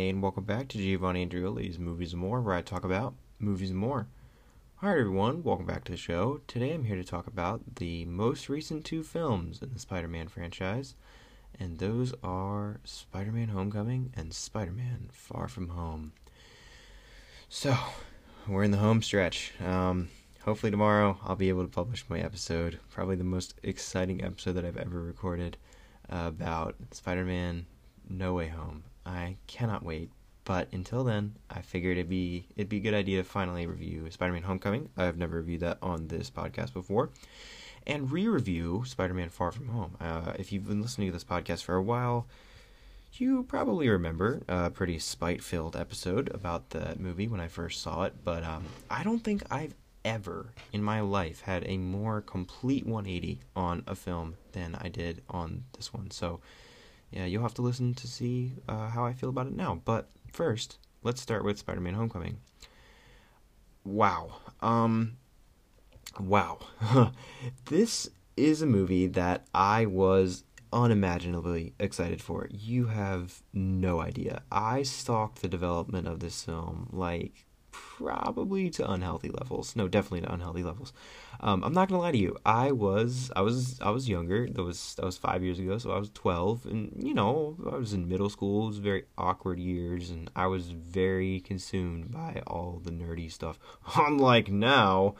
Hey, and welcome back to Giovanni Andreoli's Movies and More, where I talk about movies and more. Alright, everyone, welcome back to the show. Today I'm here to talk about the most recent two films in the Spider Man franchise, and those are Spider Man Homecoming and Spider Man Far From Home. So, we're in the home stretch. Um, hopefully, tomorrow I'll be able to publish my episode, probably the most exciting episode that I've ever recorded uh, about Spider Man No Way Home. I cannot wait. But until then, I figured it'd be it'd be a good idea to finally review Spider-Man: Homecoming. I've never reviewed that on this podcast before, and re-review Spider-Man: Far From Home. Uh, if you've been listening to this podcast for a while, you probably remember a pretty spite-filled episode about that movie when I first saw it. But um, I don't think I've ever in my life had a more complete 180 on a film than I did on this one. So yeah, you'll have to listen to see uh, how I feel about it now. But first, let's start with Spider-Man: Homecoming. Wow. Um. Wow. this is a movie that I was unimaginably excited for. You have no idea. I stalked the development of this film like probably to unhealthy levels. No, definitely to unhealthy levels. Um, I'm not gonna lie to you. I was I was I was younger. That was that was five years ago. So I was 12, and you know I was in middle school. It was very awkward years, and I was very consumed by all the nerdy stuff. Unlike now,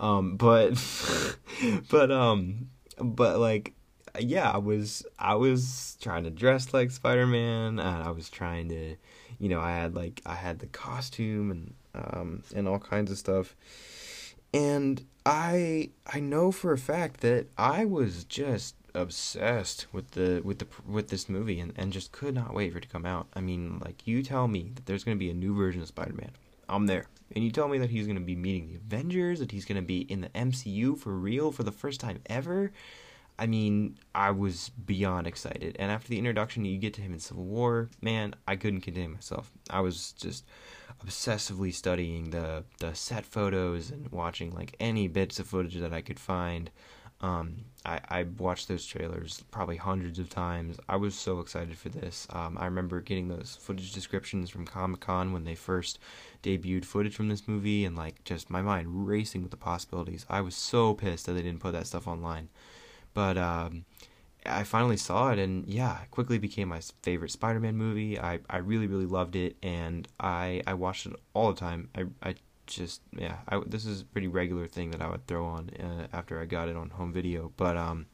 um, but but um, but like yeah, I was I was trying to dress like Spider Man, and I was trying to, you know, I had like I had the costume and um, and all kinds of stuff. And I I know for a fact that I was just obsessed with the with the with this movie and, and just could not wait for it to come out. I mean, like you tell me that there's going to be a new version of Spider-Man. I'm there. And you tell me that he's going to be meeting the Avengers, that he's going to be in the MCU for real for the first time ever. I mean, I was beyond excited. And after the introduction, you get to him in Civil War, man, I couldn't contain myself. I was just obsessively studying the the set photos and watching like any bits of footage that I could find. Um, I, I watched those trailers probably hundreds of times. I was so excited for this. Um, I remember getting those footage descriptions from Comic Con when they first debuted footage from this movie, and like just my mind racing with the possibilities. I was so pissed that they didn't put that stuff online. But um, I finally saw it, and yeah, it quickly became my favorite Spider-Man movie. I, I really really loved it, and I I watched it all the time. I I just yeah, I, this is a pretty regular thing that I would throw on uh, after I got it on home video. But um,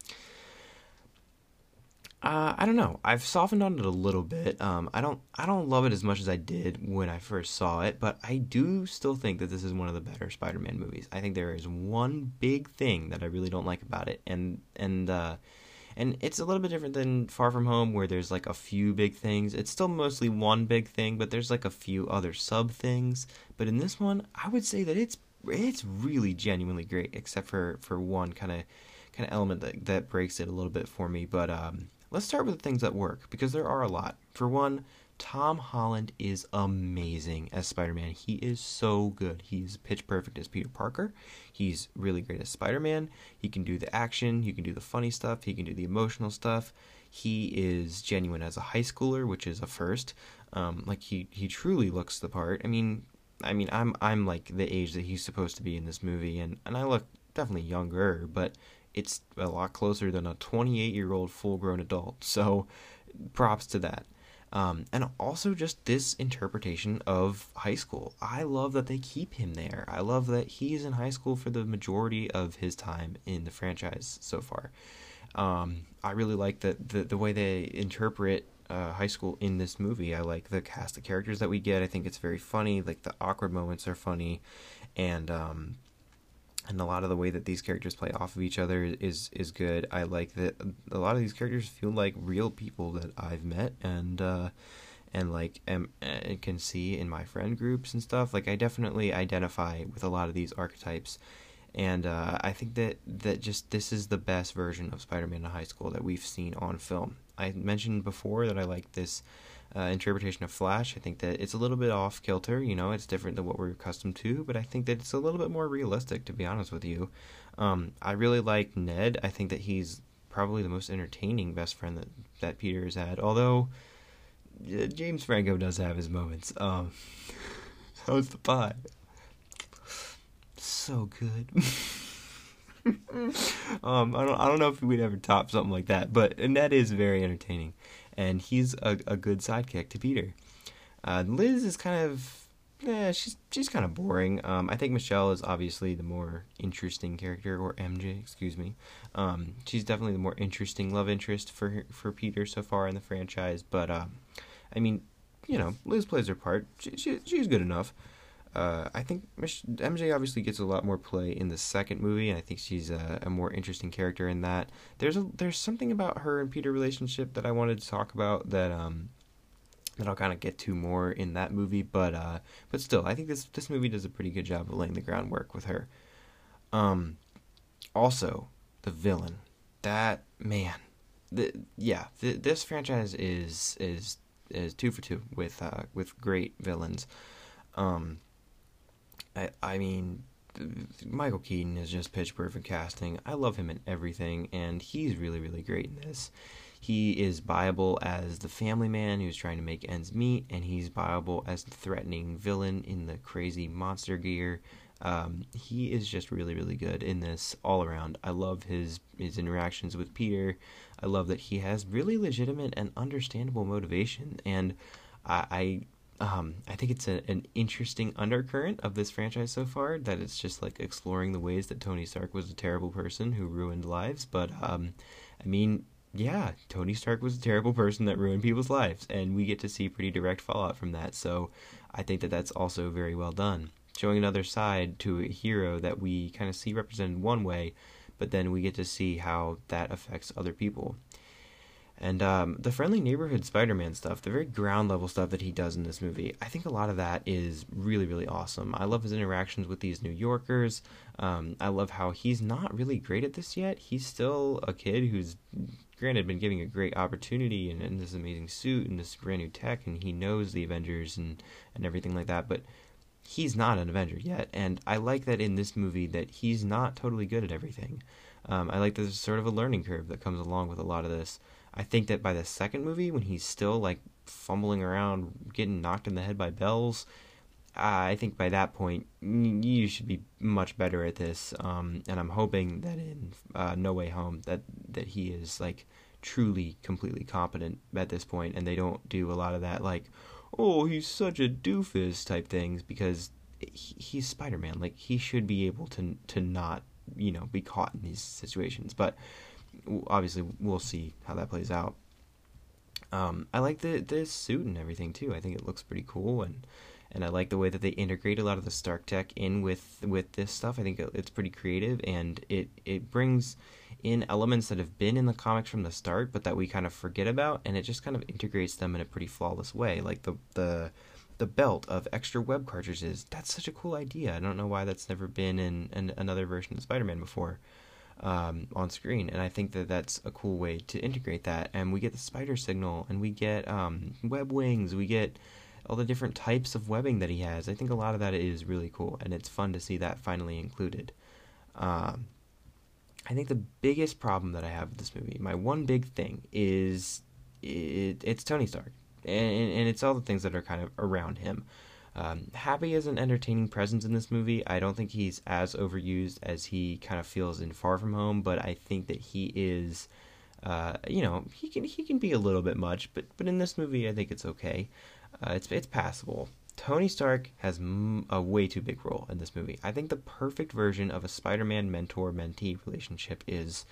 uh, I don't know. I've softened on it a little bit. Um, I don't I don't love it as much as I did when I first saw it, but I do still think that this is one of the better Spider-Man movies. I think there is one big thing that I really don't like about it, and and uh, and it's a little bit different than Far From Home, where there's like a few big things. It's still mostly one big thing, but there's like a few other sub things. But in this one, I would say that it's it's really genuinely great, except for for one kind of kind of element that that breaks it a little bit for me. But um, let's start with the things that work because there are a lot. For one, Tom Holland is amazing as Spider Man. He is so good. He's pitch perfect as Peter Parker. He's really great as Spider Man. He can do the action, he can do the funny stuff, he can do the emotional stuff. He is genuine as a high schooler, which is a first. Um, like he he truly looks the part. I mean, I mean, I'm I'm like the age that he's supposed to be in this movie, and and I look definitely younger, but it's a lot closer than a 28 year old full grown adult. So, props to that. Um, and also just this interpretation of high school. I love that they keep him there. I love that he's in high school for the majority of his time in the franchise so far. Um, I really like the, the, the way they interpret uh, high school in this movie. I like the cast of characters that we get. I think it's very funny. Like the awkward moments are funny, and um, and a lot of the way that these characters play off of each other is is good. I like that a lot of these characters feel like real people that I've met and uh, and like am, and uh, can see in my friend groups and stuff. Like I definitely identify with a lot of these archetypes, and uh, I think that that just this is the best version of Spider-Man in high school that we've seen on film. I mentioned before that I like this uh, interpretation of Flash. I think that it's a little bit off kilter. You know, it's different than what we're accustomed to, but I think that it's a little bit more realistic. To be honest with you, um, I really like Ned. I think that he's probably the most entertaining best friend that that Peter has had. Although James Franco does have his moments. Um, how's the pie? So good. um, I don't I don't know if we'd ever top something like that, but Ned is very entertaining, and he's a, a good sidekick to Peter. Uh, Liz is kind of yeah, she's she's kind of boring. Um, I think Michelle is obviously the more interesting character, or MJ, excuse me. Um, she's definitely the more interesting love interest for for Peter so far in the franchise. But um, I mean, you know, Liz plays her part. She, she she's good enough. Uh, I think MJ obviously gets a lot more play in the second movie, and I think she's a, a, more interesting character in that. There's a, there's something about her and Peter relationship that I wanted to talk about that um that I'll kind of get to more in that movie, but uh, but still, I think this this movie does a pretty good job of laying the groundwork with her. Um, also the villain, that man, the yeah, the, this franchise is is is two for two with uh with great villains. Um, I I mean. Michael Keaton is just pitch perfect casting. I love him in everything, and he's really, really great in this. He is viable as the family man who's trying to make ends meet, and he's viable as the threatening villain in the crazy monster gear. Um, he is just really, really good in this all around. I love his his interactions with Peter. I love that he has really legitimate and understandable motivation, and I, I um, I think it's a, an interesting undercurrent of this franchise so far that it's just like exploring the ways that Tony Stark was a terrible person who ruined lives. But um, I mean, yeah, Tony Stark was a terrible person that ruined people's lives, and we get to see pretty direct fallout from that. So I think that that's also very well done, showing another side to a hero that we kind of see represented one way, but then we get to see how that affects other people. And um, the friendly neighborhood Spider Man stuff, the very ground level stuff that he does in this movie, I think a lot of that is really, really awesome. I love his interactions with these New Yorkers. Um, I love how he's not really great at this yet. He's still a kid who's granted been given a great opportunity and, and this amazing suit and this brand new tech and he knows the Avengers and, and everything like that, but he's not an Avenger yet. And I like that in this movie that he's not totally good at everything. Um, I like there's sort of a learning curve that comes along with a lot of this. I think that by the second movie, when he's still like fumbling around, getting knocked in the head by bells, I think by that point you should be much better at this. Um, and I'm hoping that in uh, No Way Home that that he is like truly completely competent at this point, and they don't do a lot of that like, oh he's such a doofus type things because he, he's Spider Man. Like he should be able to to not you know be caught in these situations. But obviously we'll see how that plays out. Um, I like the the suit and everything too. I think it looks pretty cool and and I like the way that they integrate a lot of the Stark tech in with with this stuff. I think it's pretty creative, and it it brings in elements that have been in the comics from the start, but that we kind of forget about, and it just kind of integrates them in a pretty flawless way. Like the the the belt of extra web cartridges. That's such a cool idea. I don't know why that's never been in, in another version of Spider-Man before. Um, on screen, and I think that that's a cool way to integrate that. And we get the spider signal, and we get um, web wings, we get all the different types of webbing that he has. I think a lot of that is really cool, and it's fun to see that finally included. Um, I think the biggest problem that I have with this movie, my one big thing, is it, it's Tony Stark, and, and it's all the things that are kind of around him. Um, Happy is an entertaining presence in this movie. I don't think he's as overused as he kind of feels in Far From Home, but I think that he is, uh, you know, he can he can be a little bit much, but but in this movie, I think it's okay. Uh, it's it's passable. Tony Stark has m- a way too big role in this movie. I think the perfect version of a Spider-Man mentor-mentee relationship is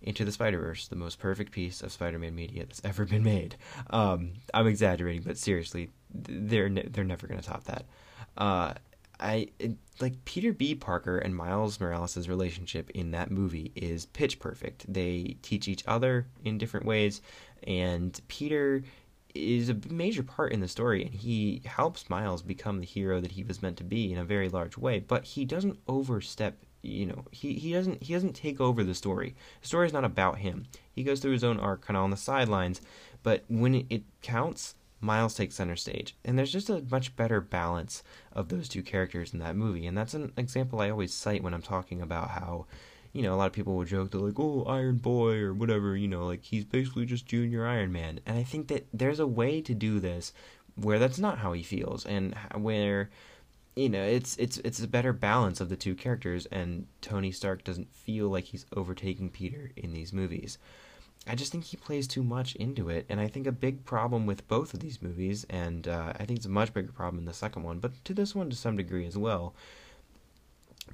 Into the Spider-Verse, the most perfect piece of Spider-Man media that's ever been made. Um, I'm exaggerating, but seriously, they're they're never to top that. Uh, I it, like Peter B. Parker and Miles Morales' relationship in that movie is pitch perfect. They teach each other in different ways, and Peter is a major part in the story and he helps Miles become the hero that he was meant to be in a very large way, but he doesn't overstep you know, he, he doesn't he doesn't take over the story. The story is not about him. He goes through his own arc kind of on the sidelines, but when it, it counts, Miles takes center stage. And there's just a much better balance of those two characters in that movie. And that's an example I always cite when I'm talking about how you know, a lot of people will joke, they're like, oh, Iron Boy or whatever, you know, like he's basically just Junior Iron Man. And I think that there's a way to do this where that's not how he feels and where you know it's it's it's a better balance of the two characters and Tony Stark doesn't feel like he's overtaking Peter in these movies. I just think he plays too much into it, and I think a big problem with both of these movies, and uh, I think it's a much bigger problem in the second one, but to this one to some degree as well,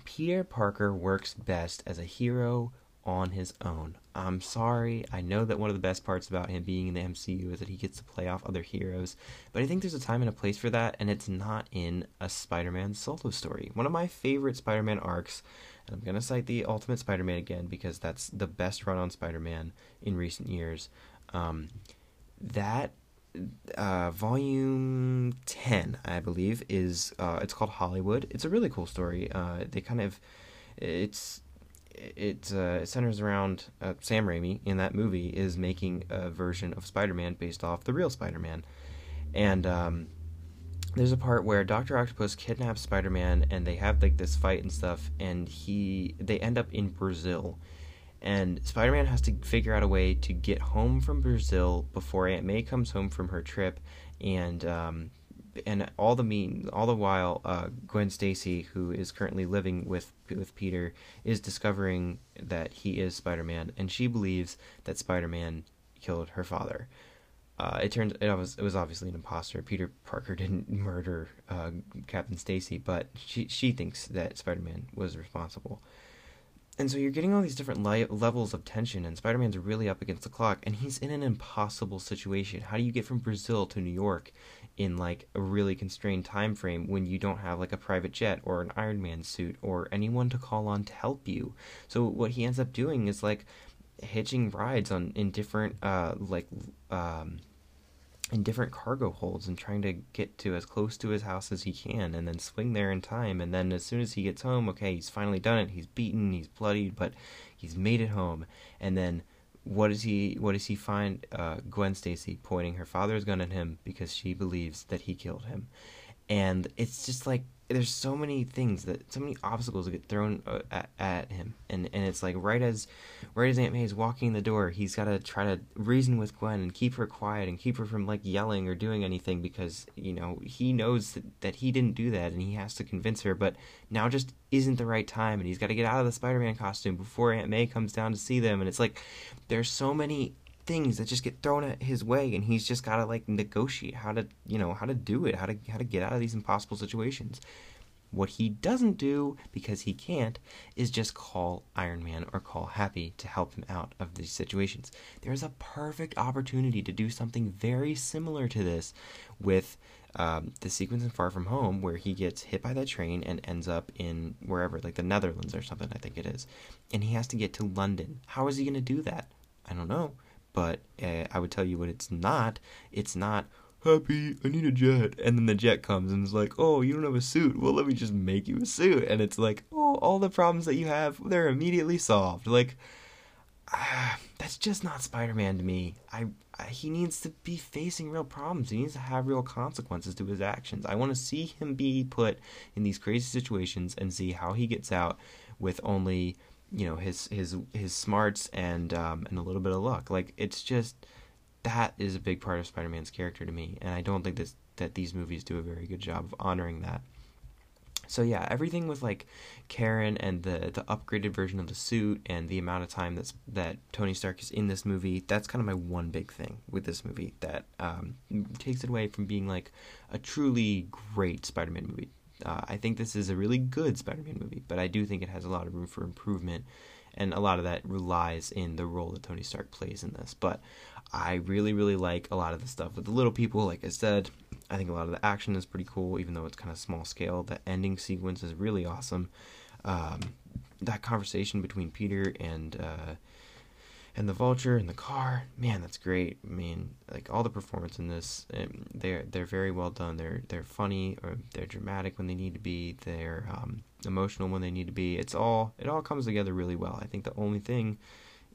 Peter Parker works best as a hero on his own. I'm sorry. I know that one of the best parts about him being in the MCU is that he gets to play off other heroes, but I think there's a time and a place for that, and it's not in a Spider Man solo story. One of my favorite Spider Man arcs, and I'm going to cite the Ultimate Spider Man again because that's the best run on Spider Man in recent years. Um, that uh, volume 10 i believe is uh, it's called hollywood. It's a really cool story. Uh, they kind of it's it, uh, centers around uh, sam raimi in that movie is making a version of spider-man based off the real spider-man. And um, there's a part where dr octopus kidnaps spider-man and they have like this fight and stuff and he they end up in brazil and Spider-Man has to figure out a way to get home from Brazil before Aunt May comes home from her trip, and um, and all the mean all the while uh, Gwen Stacy, who is currently living with with Peter, is discovering that he is Spider-Man, and she believes that Spider-Man killed her father. Uh, it turns it was it was obviously an imposter. Peter Parker didn't murder uh, Captain Stacy, but she she thinks that Spider-Man was responsible. And so you're getting all these different li- levels of tension, and Spider Man's really up against the clock, and he's in an impossible situation. How do you get from Brazil to New York in like a really constrained time frame when you don't have like a private jet or an Iron Man suit or anyone to call on to help you? So what he ends up doing is like hitching rides on in different uh like um in different cargo holds and trying to get to as close to his house as he can and then swing there in time. And then as soon as he gets home okay he's finally done it. He's beaten he's bloodied but he's made it home. And then what does he what does he find? Uh, Gwen Stacy pointing her father's gun at him because she believes that he killed him. And it's just like there's so many things that so many obstacles get thrown uh, at, at, him. And and it's like right as right as aunt may is walking in the door he's got to try to reason with gwen and keep her quiet and keep her from like yelling or doing anything because you know he knows that, that he didn't do that and he has to convince her. But now just isn't the right time and he's got to get out of the spider-man costume before aunt may comes down to see them. And it's like there's so many things that just get thrown at his way and he's just got to like negotiate how to you know how to do it how to how to get out of these impossible situations what he doesn't do because he can't is just call Iron Man or call Happy to help him out of these situations there's a perfect opportunity to do something very similar to this with um, the sequence in Far From Home where he gets hit by that train and ends up in wherever, like the Netherlands or something, I think it is. And he has to get to London. How is he going to do that? I don't know. But uh, I would tell you what it's not. It's not happy. I need a jet, and then the jet comes and it's like, oh, you don't have a suit. Well, let me just make you a suit, and it's like, oh, all the problems that you have, they're immediately solved. Like, uh, that's just not Spider-Man to me. I, I he needs to be facing real problems. He needs to have real consequences to his actions. I want to see him be put in these crazy situations and see how he gets out with only you know his his his smarts and um, and a little bit of luck. Like it's just that is a big part of Spider-Man's character to me, and I don't think that that these movies do a very good job of honoring that. So yeah, everything with like Karen and the the upgraded version of the suit and the amount of time that's that Tony Stark is in this movie, that's kind of my one big thing with this movie that um, takes it away from being like a truly great Spider-Man movie. Uh, I think this is a really good Spider-Man movie, but I do think it has a lot of room for improvement, and a lot of that relies in the role that Tony Stark plays in this. But I really, really like a lot of the stuff with the little people. Like I said, I think a lot of the action is pretty cool, even though it's kind of small scale. The ending sequence is really awesome. Um, that conversation between Peter and uh, and the vulture and the car. Man that's great. I mean like all the performance in this um, they're they're very well done. They're they're funny or they're dramatic when they need to be. They're um, emotional when they need to be. It's all it all comes together really well. I think the only thing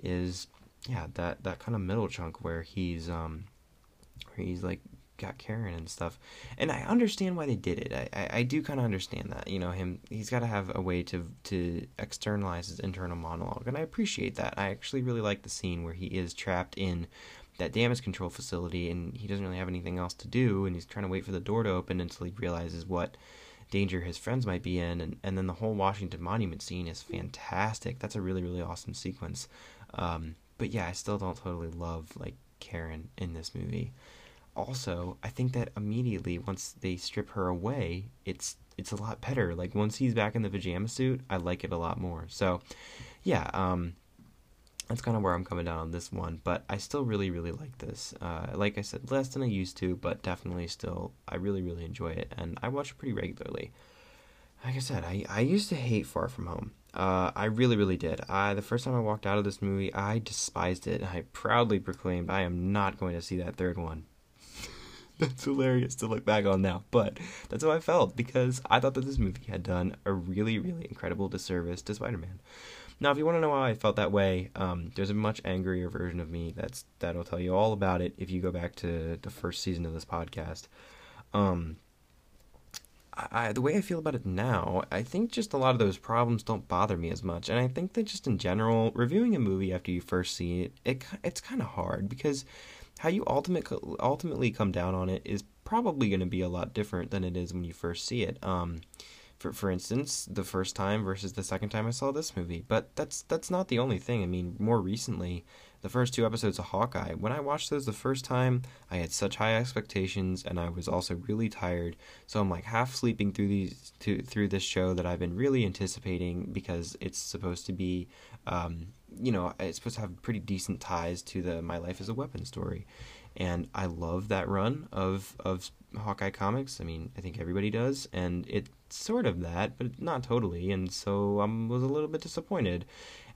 is yeah that that kind of middle chunk where he's um where he's like got Karen and stuff. And I understand why they did it. I, I, I do kind of understand that. You know, him he's got to have a way to to externalize his internal monologue, and I appreciate that. I actually really like the scene where he is trapped in that damage control facility and he doesn't really have anything else to do and he's trying to wait for the door to open until he realizes what danger his friends might be in and, and then the whole washington monument scene is fantastic that's a really really awesome sequence um, but yeah i still don't totally love like karen in this movie also, I think that immediately once they strip her away, it's it's a lot better. Like once he's back in the pajama suit, I like it a lot more. So, yeah, um, that's kind of where I'm coming down on this one. But I still really really like this. Uh, like I said, less than I used to, but definitely still I really really enjoy it, and I watch it pretty regularly. Like I said, I I used to hate Far From Home. Uh, I really, really did. I the first time I walked out of this movie, I despised it. I proudly proclaimed, "I am not going to see that third one." that's hilarious to look back on now. But that's how I felt because I thought that this movie had done a really, really incredible disservice to Spider-Man. Now, if you want to know why I felt that way, um, there's a much angrier version of me that's that'll tell you all about it if you go back to the first season of this podcast. Um, I, the way I feel about it now, I think just a lot of those problems don't bother me as much, and I think that just in general, reviewing a movie after you first see it, it it's kind of hard because how you ultimate, ultimately come down on it is probably going to be a lot different than it is when you first see it. Um, for for instance, the first time versus the second time I saw this movie. But that's that's not the only thing. I mean, more recently, the first two episodes of Hawkeye, when I watched those the first time, I had such high expectations and I was also really tired. So I'm like half sleeping through these to, through this show that I've been really anticipating because it's supposed to be um, you know, it's supposed to have pretty decent ties to the My Life as a Weapon story. And I love that run of of Hawkeye comics. I mean, I think everybody does, and it's sort of that, but not totally. And so I was a little bit disappointed.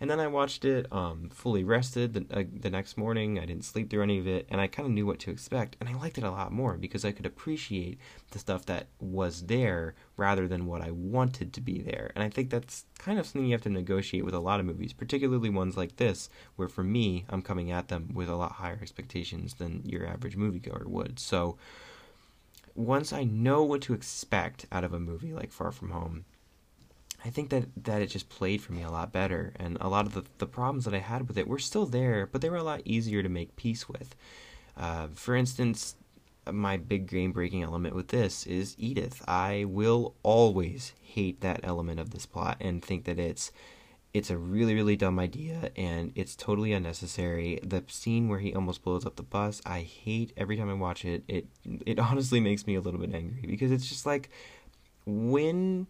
And then I watched it um, fully rested the, uh, the next morning. I didn't sleep through any of it, and I kind of knew what to expect. And I liked it a lot more because I could appreciate the stuff that was there rather than what I wanted to be there. And I think that's kind of something you have to negotiate with a lot of movies, particularly ones like this, where for me, I'm coming at them with a lot higher expectations than your average moviegoer would. So once I know what to expect out of a movie like Far From Home, I think that, that it just played for me a lot better. And a lot of the, the problems that I had with it were still there, but they were a lot easier to make peace with. Uh, for instance, my big game breaking element with this is Edith. I will always hate that element of this plot and think that it's it's a really really dumb idea and it's totally unnecessary. The scene where he almost blows up the bus, I hate every time I watch it. It it honestly makes me a little bit angry because it's just like when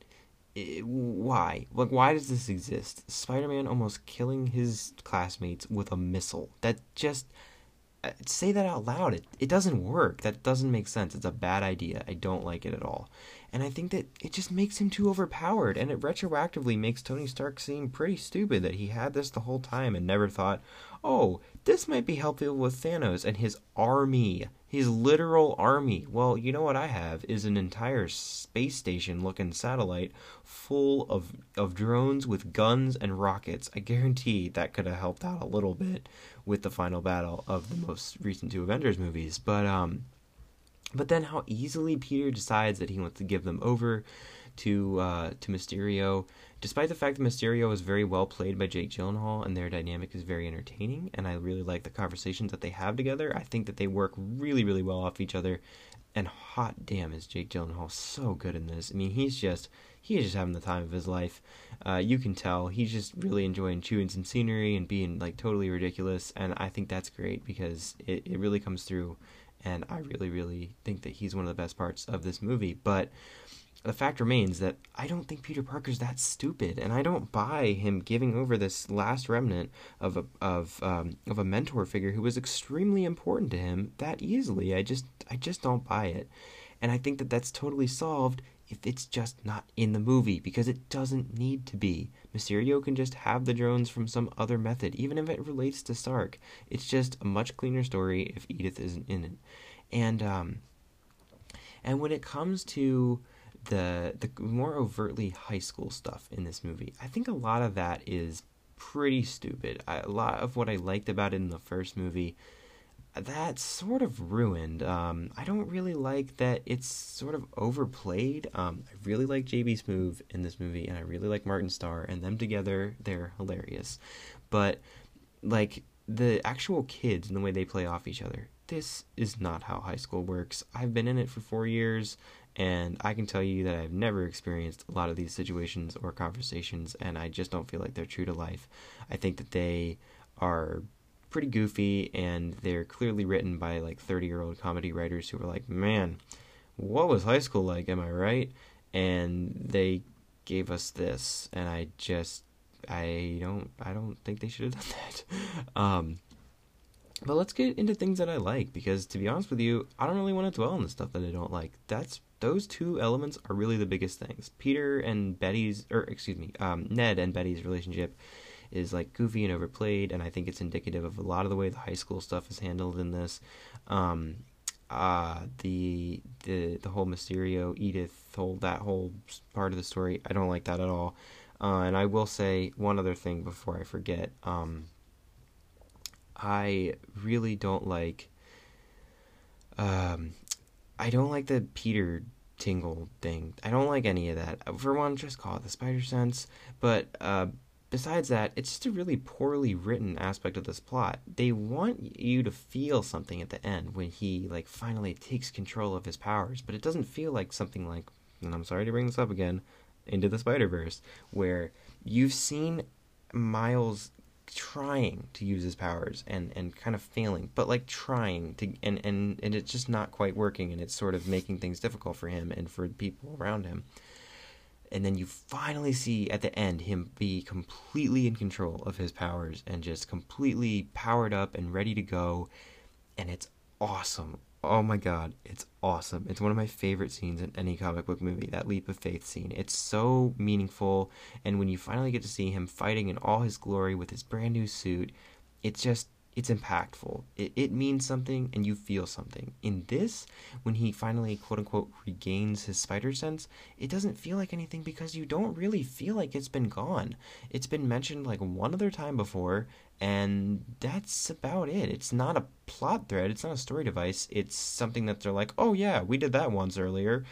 why? Like, why does this exist? Spider Man almost killing his classmates with a missile. That just. Uh, say that out loud. It, it doesn't work. That doesn't make sense. It's a bad idea. I don't like it at all. And I think that it just makes him too overpowered. And it retroactively makes Tony Stark seem pretty stupid that he had this the whole time and never thought, oh, this might be helpful with Thanos and his army his literal army. Well, you know what I have is an entire space station looking satellite full of of drones with guns and rockets. I guarantee that could have helped out a little bit with the final battle of the most recent two Avengers movies. But um but then how easily Peter decides that he wants to give them over to uh, to Mysterio, despite the fact that Mysterio is very well played by Jake Gyllenhaal and their dynamic is very entertaining, and I really like the conversations that they have together. I think that they work really, really well off each other. And hot damn, is Jake Gyllenhaal so good in this? I mean, he's just he is just having the time of his life. Uh, you can tell he's just really enjoying chewing some scenery and being like totally ridiculous, and I think that's great because it, it really comes through. And I really, really think that he's one of the best parts of this movie. But the fact remains that I don't think Peter Parker's that stupid, and I don't buy him giving over this last remnant of a of um, of a mentor figure who was extremely important to him that easily. I just I just don't buy it, and I think that that's totally solved if it's just not in the movie because it doesn't need to be. Mysterio can just have the drones from some other method, even if it relates to Stark. It's just a much cleaner story if Edith isn't in it, and um, and when it comes to the the more overtly high school stuff in this movie. I think a lot of that is pretty stupid. I, a lot of what I liked about it in the first movie that's sort of ruined. Um, I don't really like that it's sort of overplayed. Um, I really like JB Smoove in this movie, and I really like Martin Starr, and them together, they're hilarious. But, like, the actual kids and the way they play off each other, this is not how high school works. I've been in it for four years, and I can tell you that I've never experienced a lot of these situations or conversations, and I just don't feel like they're true to life. I think that they are pretty goofy, and they're clearly written by like 30 year old comedy writers who were like, man, what was high school like? Am I right? And they gave us this, and I just, I don't, I don't think they should have done that. Um, but let's get into things that I like because to be honest with you, I don't really want to dwell on the stuff that I don't like. That's those two elements are really the biggest things. Peter and Betty's, or excuse me, um, Ned and Betty's relationship is like goofy and overplayed, and I think it's indicative of a lot of the way the high school stuff is handled in this. Um, uh, the the the whole Mysterio Edith whole that whole part of the story, I don't like that at all. Uh, and I will say one other thing before I forget. Um, I really don't like. Um, I don't like the Peter tingle thing. I don't like any of that. For one, just call it the spider sense. But uh, besides that, it's just a really poorly written aspect of this plot. They want you to feel something at the end when he like finally takes control of his powers, but it doesn't feel like something like and I'm sorry to bring this up again, into the Spider-Verse where you've seen Miles trying to use his powers and and kind of failing but like trying to and and and it's just not quite working and it's sort of making things difficult for him and for people around him. And then you finally see at the end him be completely in control of his powers and just completely powered up and ready to go and it's awesome oh my god it's awesome. It's one of my favorite scenes in any comic book movie that leap of faith scene. It's so meaningful and when you finally get to see him fighting in all his glory with his brand new suit it's just it's impactful. It, it means something and you feel something. In this, when he finally quote unquote regains his spider sense, it doesn't feel like anything because you don't really feel like it's been gone. It's been mentioned like one other time before, and that's about it. It's not a plot thread, it's not a story device. It's something that they're like, oh yeah, we did that once earlier.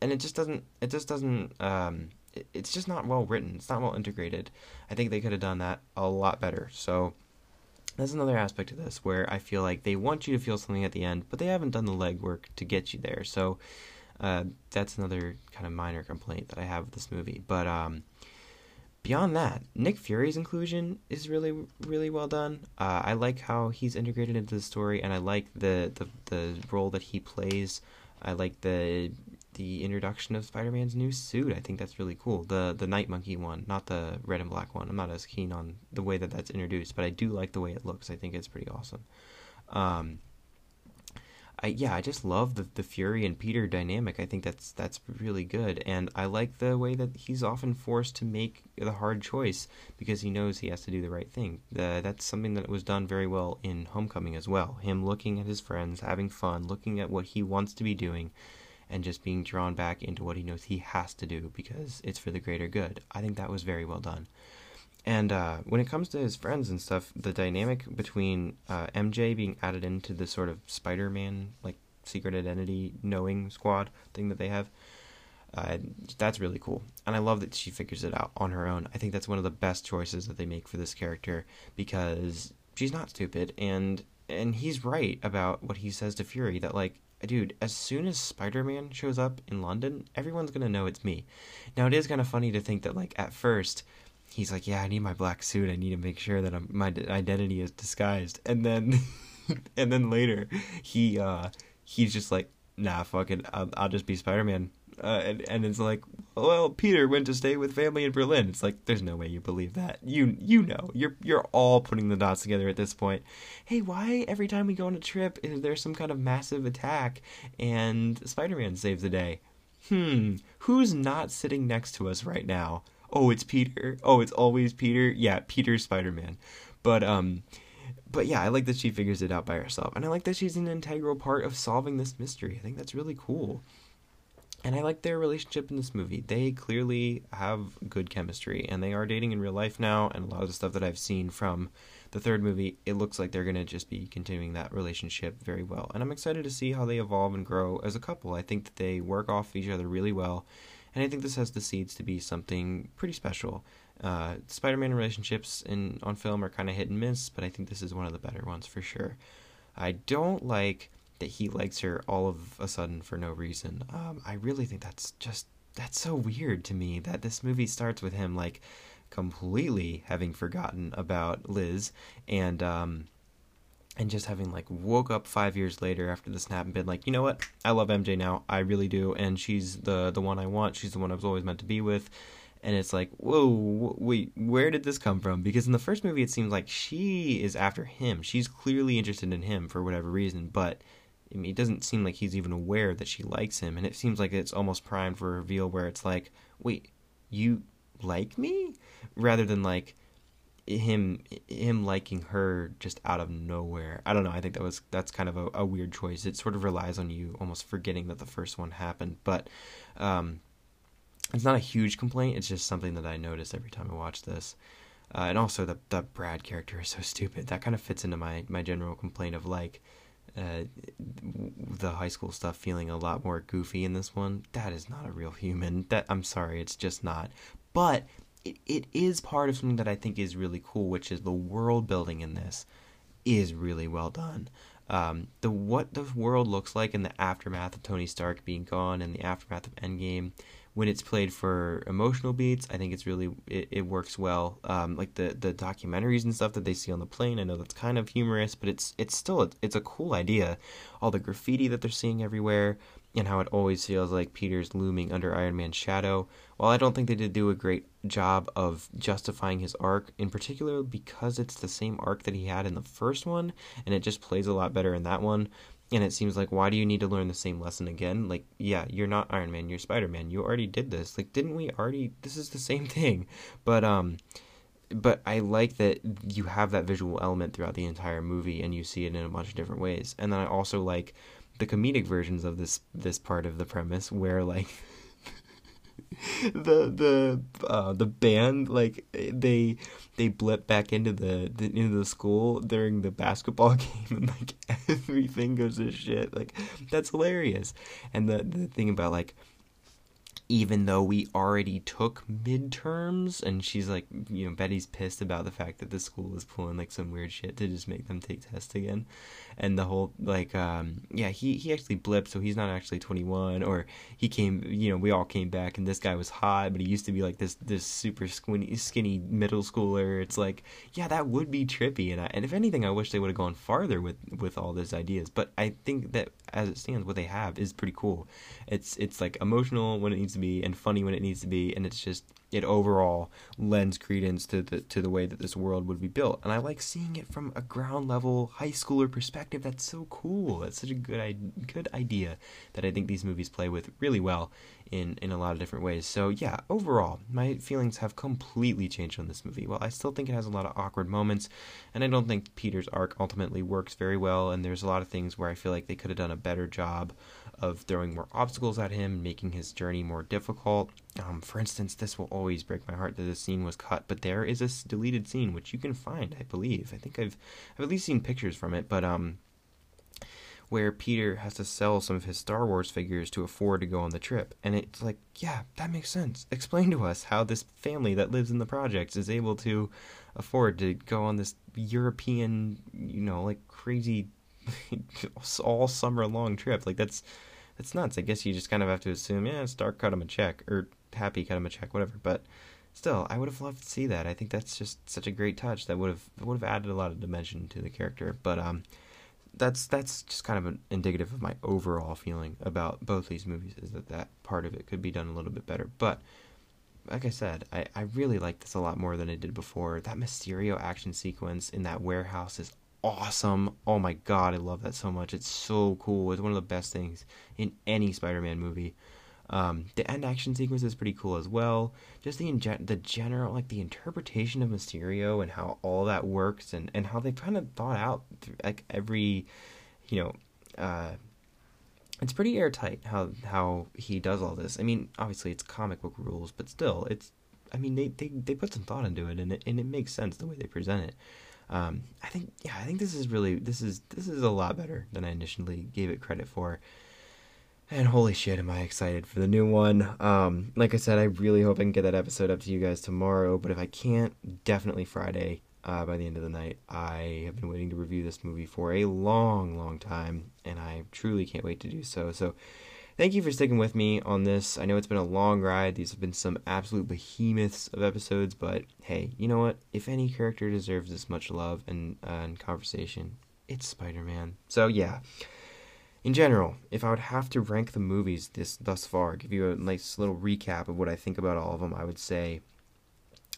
And it just doesn't, it just doesn't, um, it's just not well written. It's not well integrated. I think they could have done that a lot better. So, that's another aspect of this where I feel like they want you to feel something at the end, but they haven't done the legwork to get you there. So uh, that's another kind of minor complaint that I have with this movie. But um, beyond that, Nick Fury's inclusion is really, really well done. Uh, I like how he's integrated into the story, and I like the, the the role that he plays. I like the the introduction of Spider-Man's new suit. I think that's really cool. The the Night Monkey one, not the red and black one. I'm not as keen on the way that that's introduced, but I do like the way it looks. I think it's pretty awesome. Um, I yeah, I just love the the Fury and Peter dynamic. I think that's that's really good, and I like the way that he's often forced to make the hard choice because he knows he has to do the right thing. The, that's something that was done very well in Homecoming as well. Him looking at his friends, having fun, looking at what he wants to be doing and just being drawn back into what he knows he has to do because it's for the greater good. I think that was very well done. And uh, when it comes to his friends and stuff, the dynamic between uh, MJ being added into the sort of Spider Man, like secret identity knowing squad thing that they have, uh, that's really cool. And I love that she figures it out on her own. I think that's one of the best choices that they make for this character because she's not stupid and and he's right about what he says to Fury that like dude, as soon as Spider Man shows up in London, everyone's gonna know it's me. Now, it is kind of funny to think that, like, at first, he's like, yeah, I need my black suit. I need to make sure that I'm, my identity is disguised. And then, and then later, he, uh, he's just like, nah, fuck it. I'll, I'll just be Spider Man. Uh, and, and it's like, well, Peter went to stay with family in Berlin. It's like, there's no way you believe that. You you know, you're you're all putting the dots together at this point. Hey, why every time we go on a trip is there some kind of massive attack and Spider-Man saves the day? Hmm, who's not sitting next to us right now? Oh, it's Peter. Oh, it's always Peter. Yeah, Peter's Spider-Man. But um but yeah, I like that she figures it out by herself. And I like that she's an integral part of solving this mystery. I think that's really cool. And I like their relationship in this movie. They clearly have good chemistry, and they are dating in real life now. And a lot of the stuff that I've seen from the third movie, it looks like they're going to just be continuing that relationship very well. And I'm excited to see how they evolve and grow as a couple. I think that they work off each other really well, and I think this has the seeds to be something pretty special. Uh, Spider-Man relationships in on film are kind of hit and miss, but I think this is one of the better ones for sure. I don't like that he likes her all of a sudden for no reason. Um, I really think that's just that's so weird to me that this movie starts with him like completely having forgotten about Liz and um and just having like woke up five years later after the snap and been like, you know what, I love MJ now, I really do, and she's the the one I want, she's the one I was always meant to be with, and it's like, whoa, wait, where did this come from? Because in the first movie, it seems like she is after him, she's clearly interested in him for whatever reason, but I mean, it doesn't seem like he's even aware that she likes him, and it seems like it's almost primed for a reveal where it's like, wait, you like me, rather than like him him liking her just out of nowhere. I don't know. I think that was that's kind of a, a weird choice. It sort of relies on you almost forgetting that the first one happened, but um, it's not a huge complaint. It's just something that I notice every time I watch this. Uh, and also the the Brad character is so stupid. That kind of fits into my my general complaint of like uh, the high school stuff feeling a lot more goofy in this one. That is not a real human. That I'm sorry, it's just not. But it, it is part of something that I think is really cool, which is the world building in this is really well done. Um, the what the world looks like in the aftermath of Tony Stark being gone and the aftermath of Endgame when it's played for emotional beats, I think it's really it, it works well. Um, like the the documentaries and stuff that they see on the plane, I know that's kind of humorous, but it's it's still it's a cool idea. All the graffiti that they're seeing everywhere, and how it always feels like Peter's looming under Iron Man's shadow. While I don't think they did do a great job of justifying his arc, in particular because it's the same arc that he had in the first one, and it just plays a lot better in that one and it seems like why do you need to learn the same lesson again? Like yeah you're not iron man you're spider-man you already did this. Like didn't we already this is the same thing. But um but i like that you have that visual element throughout the entire movie and you see it in a bunch of different ways. And then i also like the comedic versions of this this part of the premise where like the the uh, the band like they they blip back into the, the into the school during the basketball game and like everything goes to shit. Like that's hilarious. And the the thing about like even though we already took midterms and she's like you know betty's pissed about the fact that the school is pulling like some weird shit to just make them take tests again. And the whole like um yeah he he actually blipped so he's not actually 21 or he came you know we all came back and this guy was hot but he used to be like this this super skinny skinny middle schooler. It's like yeah that would be trippy and I, and if anything I wish they would have gone farther with with all those ideas. But I think that as it stands what they have is pretty cool. It's it's like emotional when it needs to and funny when it needs to be and it's just it overall lends credence to the to the way that this world would be built. And I like seeing it from a ground level high schooler perspective. That's so cool. That's such a good good idea that I think these movies play with really well in in a lot of different ways. So yeah, overall, my feelings have completely changed on this movie. Well, I still think it has a lot of awkward moments, and I don't think Peter's arc ultimately works very well. And there's a lot of things where I feel like they could have done a better job of throwing more obstacles at him, making his journey more difficult. Um, for instance, this will always break my heart that this scene was cut, but there is a deleted scene which you can find, I believe. I think I've I've at least seen pictures from it, but um, where Peter has to sell some of his Star Wars figures to afford to go on the trip, and it's like, yeah, that makes sense. Explain to us how this family that lives in the projects is able to afford to go on this European, you know, like crazy all summer long trip. Like that's it's nuts. I guess you just kind of have to assume, yeah, Stark cut him a check or Happy cut him a check, whatever. But still, I would have loved to see that. I think that's just such a great touch that would have would have added a lot of dimension to the character. But um, that's that's just kind of indicative of my overall feeling about both these movies is that that part of it could be done a little bit better. But like I said, I, I really like this a lot more than I did before. That Mysterio action sequence in that warehouse is awesome. Oh my god, I love that so much. It's so cool. It's one of the best things in any Spider-Man movie. Um, the end action sequence is pretty cool as well. Just the inge- the general like the interpretation of Mysterio and how all that works and and how they kind of thought out like every you know uh, it's pretty airtight how how he does all this. I mean, obviously it's comic book rules, but still, it's. I mean, they, they, they put some thought into it, and it and it makes sense the way they present it. Um, I think yeah, I think this is really this is this is a lot better than I initially gave it credit for. And holy shit, am I excited for the new one. Um, like I said, I really hope I can get that episode up to you guys tomorrow, but if I can't, definitely Friday uh, by the end of the night. I have been waiting to review this movie for a long, long time, and I truly can't wait to do so. So, thank you for sticking with me on this. I know it's been a long ride. These have been some absolute behemoths of episodes, but hey, you know what? If any character deserves this much love and, uh, and conversation, it's Spider Man. So, yeah in general, if I would have to rank the movies this thus far, give you a nice little recap of what I think about all of them, I would say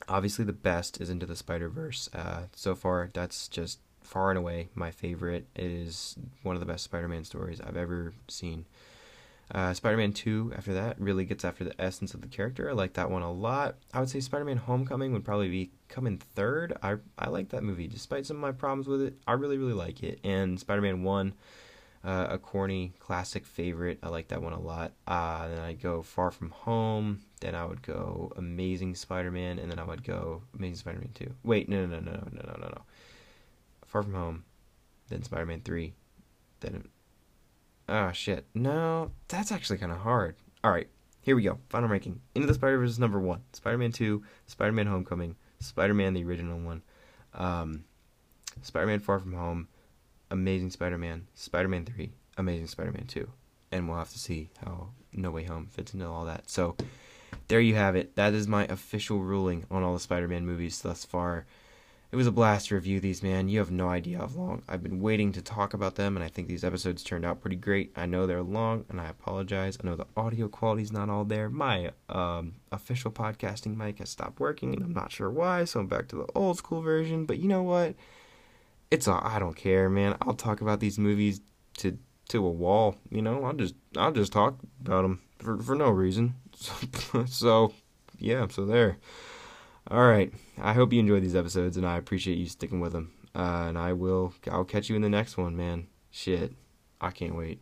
obviously the best is Into the Spider Verse. Uh, so far, that's just far and away my favorite. It is one of the best Spider-Man stories I've ever seen. Uh, Spider-Man 2 after that really gets after the essence of the character. I like that one a lot. I would say Spider-Man Homecoming would probably be coming third. I I like that movie despite some of my problems with it. I really really like it. And Spider-Man 1 uh, a corny classic favorite. I like that one a lot. Uh, then I'd go Far From Home. Then I would go Amazing Spider-Man, and then I would go Amazing Spider-Man Two. Wait, no, no, no, no, no, no, no, no. Far From Home, then Spider-Man Three, then. Oh, shit. No, that's actually kind of hard. All right, here we go. Final ranking. Into the Spider Verse is number one. Spider-Man Two, Spider-Man Homecoming, Spider-Man the original one, um, Spider-Man Far From Home, Amazing Spider-Man, Spider-Man 3, Amazing Spider-Man 2. And we'll have to see how No Way Home fits into all that. So there you have it. That is my official ruling on all the Spider-Man movies thus far. It was a blast to review these, man. You have no idea how long I've been waiting to talk about them, and I think these episodes turned out pretty great. I know they're long, and I apologize. I know the audio quality's not all there. My um, official podcasting mic has stopped working, and I'm not sure why, so I'm back to the old school version. But you know what? It's all I don't care, man. I'll talk about these movies to to a wall. You know, I'll just I'll just talk about them for for no reason. So, so yeah, so there. All right. I hope you enjoyed these episodes, and I appreciate you sticking with them. Uh, and I will. I'll catch you in the next one, man. Shit, I can't wait.